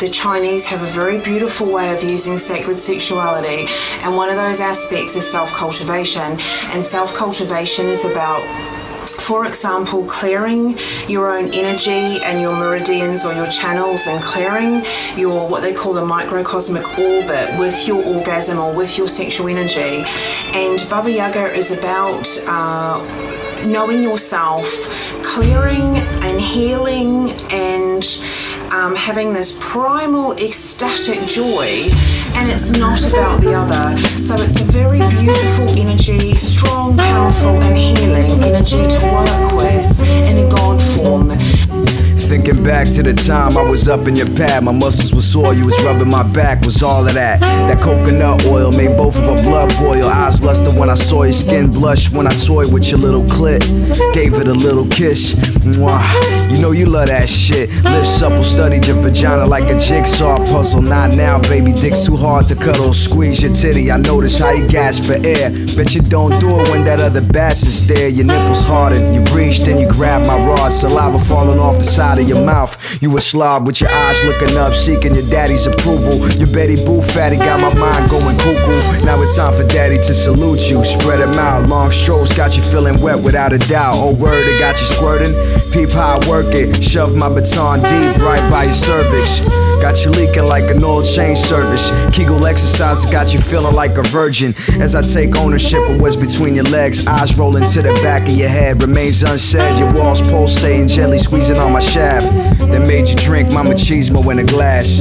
the Chinese have a very beautiful way of using sacred sexuality, and one of those aspects is self cultivation. And self cultivation is about for example, clearing your own energy and your meridians or your channels and clearing your what they call the microcosmic orbit with your orgasm or with your sexual energy. And Baba Yaga is about uh, knowing yourself, clearing and healing and um, having this primal ecstatic joy and it's not about the other. So it's a very beautiful energy, strong, powerful, and healing energy to work with in a God form. Thinking back to the time I was up in your pad, my muscles were sore, you was rubbing my back, was all of that. That coconut oil made of a blood boil. Eyes luster when I saw your skin blush when I toyed with your little clit. Gave it a little kiss. Mwah. You know you love that shit. Lips supple, studied your vagina like a jigsaw puzzle. Not now, baby, dick's too hard to cuddle. Squeeze your titty, I notice how you gasp for air. Bet you don't do it when that other bass is there. Your nipples hardened, you reached and you grabbed my rod, saliva falling off the side of your mouth. You a slob with your eyes looking up, seeking your daddy's approval. Your Betty Boo fatty got my mind going cuckoo. Now it's time for daddy to salute you. Spread out, long strokes got you feeling wet without a doubt. Oh, word, it got you squirting. Peep how I work it. Shove my baton deep right by your cervix. Got you leaking like an oil change service. Kegel exercises got you feeling like a virgin. As I take ownership of what's between your legs, eyes rolling to the back of your head. Remains unsaid, your walls pulsating, gently squeezing on my shaft. That made you drink my machismo in a glass.